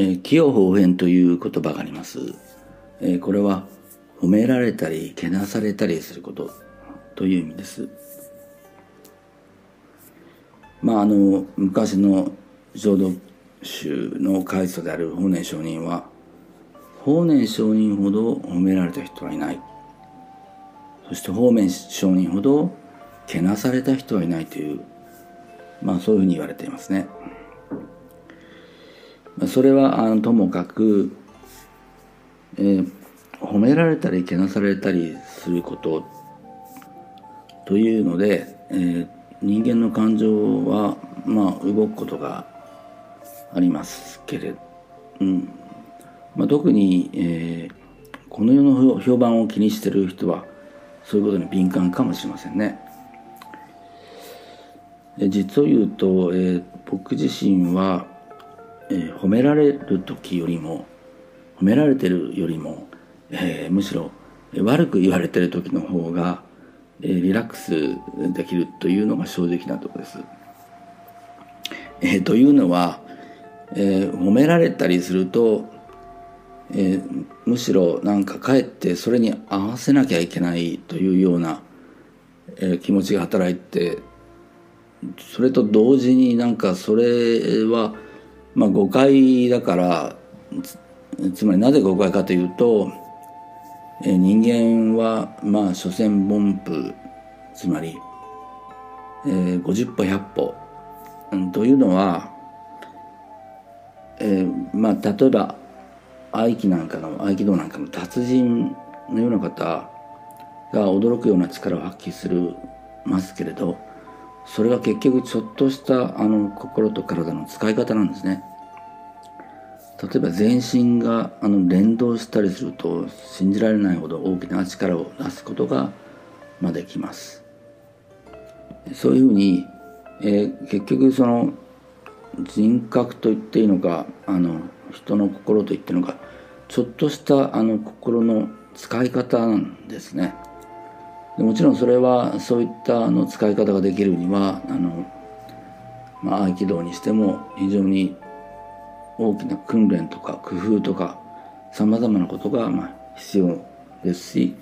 えー、器用方変という言葉があります。えー、これは褒められたり、けなされたりすることという意味です。まああの、昔の浄土宗の開祖である法然上人は、法然上人ほど褒められた人はいない。そして法然上人ほどけなされた人はいないという、まあそういうふうに言われていますね。それはあのともかく、えー、褒められたりけなされたりすることというので、えー、人間の感情はまあ動くことがありますけれど、うんまあ、特に、えー、この世の評判を気にしてる人はそういうことに敏感かもしれませんね。実を言うと、えー、僕自身はえー、褒められる時よりも褒められてるよりも、えー、むしろ悪く言われてる時の方が、えー、リラックスできるというのが正直なところです。え、というのは、え、褒められたりすると、え、むしろなんかかえってそれに合わせなきゃいけないというような、え、気持ちが働いてそれと同時になんかそれはまあ、誤解だからつまりなぜ誤解かというと、え人間はまあ所詮凡夫つまり、えー、50歩100歩、うん、というのは、えー、まあ例えば合気なんかの合気道なんかの達人のような方が驚くような力を発揮するますけれどそれは結局ちょっとしたあの心と体の使い方なんですね。例えば全身があの連動したりすると信じられないほど大きな力を出すことが、ま、できます。そういうふうに、えー、結局その人格と言っていいのかあの人の心と言っていいのかちょっとしたあの心の使い方なんですね。もちろんそれはそういったあの使い方ができるにはあの、まあ、合気道にしても非常に大きな訓練とか工夫とかさまざまなことがまあ必要ですし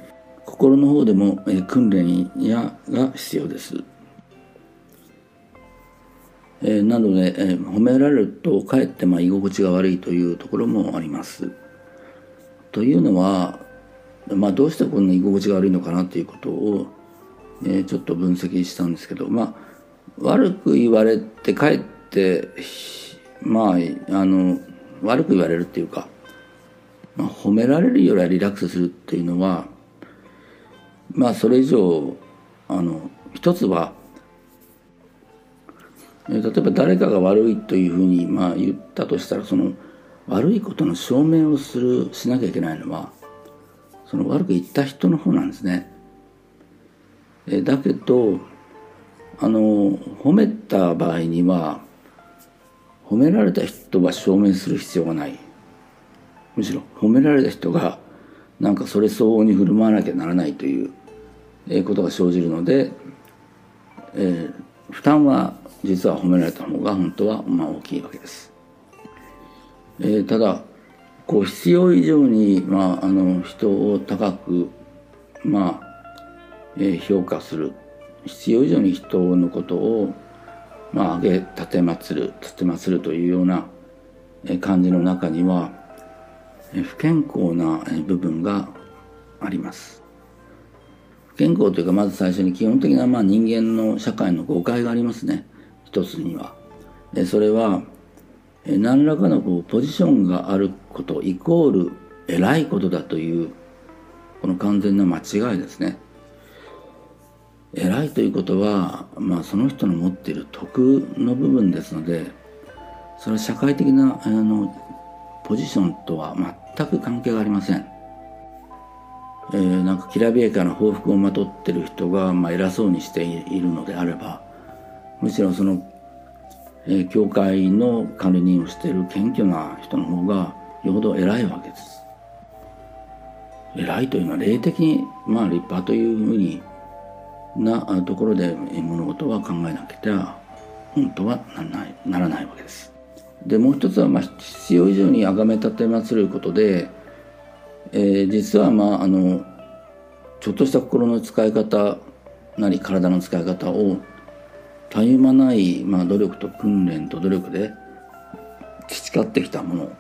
心の方でも訓練やが必要です。え、なので、え、褒められるとかえってまあ居心地が悪いというところもあります。というのはまあ、どうしてこんな居心地が悪いのかなということを、えー、ちょっと分析したんですけど、まあ、悪く言われてかえってまああの悪く言われるっていうか、まあ、褒められるよりはリラックスするっていうのはまあそれ以上あの一つは例えば誰かが悪いというふうにまあ言ったとしたらその悪いことの証明をするしなきゃいけないのはその悪く言った人の方なんですね。えだけどあの褒めた場合には褒められた人は証明する必要がないむしろ褒められた人がなんかそれ相応に振る舞わなきゃならないということが生じるので、えー、負担は実は褒められた方が本当はまあ大きいわけです。えー、ただこう必要以上に、まあ、あの人を高く、まあえー、評価する必要以上に人のことを、まあ、上げ立てまつる立てまつるというような感じの中には不健康な部分があります。不健康というかまず最初に基本的なまあ人間の社会の誤解がありますね一つには。それは何らかのこうポジションがあることイコール偉いことだというこの完全な間違いですね。偉いということは、まあ、その人の持っている徳の部分ですのでそれは社会的なあのポジションとは全く関係がありません。えー、なんかきらびやかな報復をまとってる人が、まあ、偉そうにしているのであればむしろそのえ、教会の管理人をしている謙虚な人の方がよほど偉いわけです。偉いというのは霊的にまあ立派というふうになところで物事は考えなきゃ本当はならないならないわけです。でもう一つはまあ必要以上に崇め立てまつることで、えー、実はまああのちょっとした心の使い方なり体の使い方をたゆまない、まあ、努力と訓練と努力で培ってきたもの、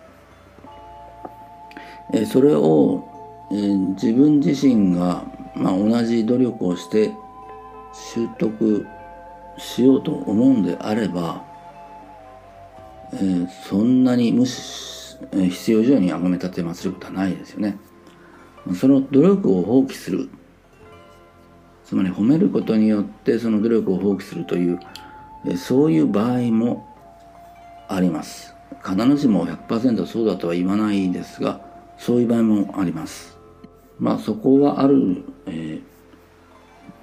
えー、それを、えー、自分自身が、まあ、同じ努力をして習得しようと思うんであれば、えー、そんなに無視、えー、必要以上にあがめ立てますることはないですよね。その努力を放棄するつまり褒めることによってその努力を放棄するというそういう場合もあります。必ずしも100%そうだとは言わないですがそういう場合もあります。まあそこはある、えー、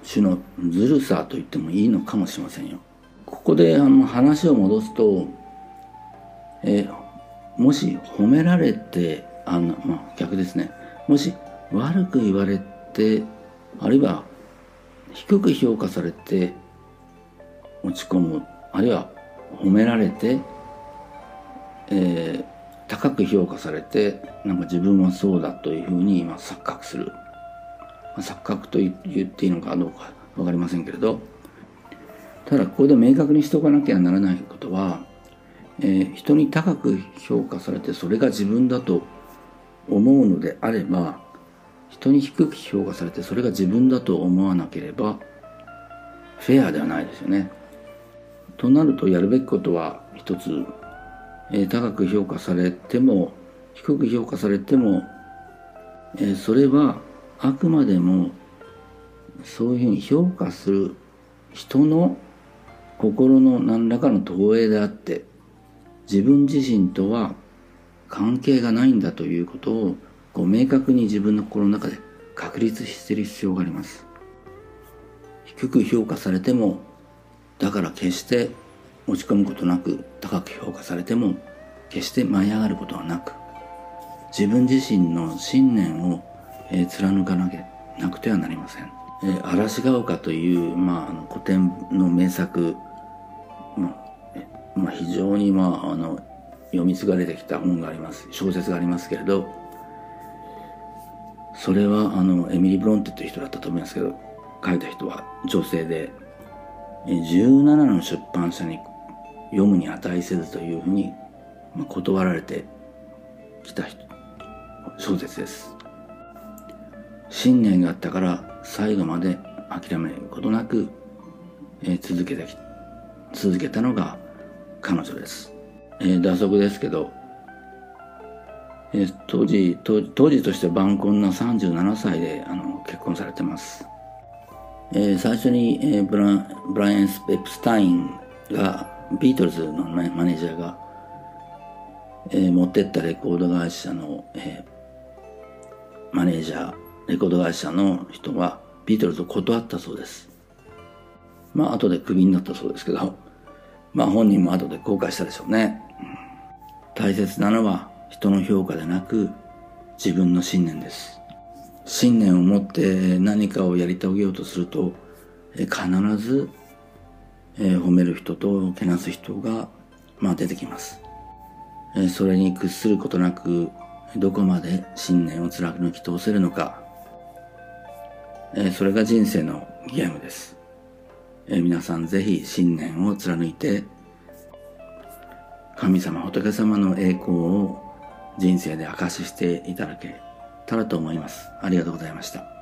種のずるさと言ってもいいのかもしれませんよ。ここであの話を戻すと、えー、もし褒められてあの、まあ、逆ですね。もし悪く言われてあるいは低く評価されて落ち込むあるいは褒められて、えー、高く評価されてなんか自分はそうだというふうに今錯覚する、まあ、錯覚と言っていいのかどうか分かりませんけれど。ただここで明確にしておかなきゃならないことは、えー、人に高く評価されてそれが自分だと思うのであれば人に低く評価されてそれが自分だと思わなければフェアではないですよね。となるとやるべきことは一つ、えー、高く評価されても低く評価されても、えー、それはあくまでもそういうふうに評価する人の心の何らかの投影であって自分自身とは関係がないんだということをこう明確に自分の心の中で確立してる必要があります。低く評価されてもだから決して落ち込むことなく高く評価されても決して舞い上がることはなく自分自身の信念を、えー、貫かなきゃなくてはなりません、えー、嵐が丘という、まあ、あの古典の名作、まあまあ、非常に、まあ、あの読み継がれてきた本があります。小説がありますけれどそれはあのエミリー・ブロンテという人だったと思いますけど書いた人は女性で17の出版社に読むに値せずというふうに断られてきた小説です。信念があったから最後まで諦めることなく、え続けて続けたのが彼女です、えー、打足ですけどえ当時当時として晩婚な37歳であの結婚されてます、えー、最初に、えー、ブラブライアン・スペプスタインがビートルズのマネージャーが、えー、持ってったレコード会社の、えー、マネージャーレコード会社の人はビートルズを断ったそうです。まあ後でクビになったそうですけどまあ本人も後で後悔したでしょうね、大切なのは人の評価でなく自分の信念です。信念を持って何かをやり遂げようとすると必ず褒める人とけなす人が、まあ、出てきます。それに屈することなくどこまで信念を貫き通せるのか。それが人生のゲームです。皆さんぜひ信念を貫いて神様仏様の栄光を人生で証ししていただけたらと思います。ありがとうございました。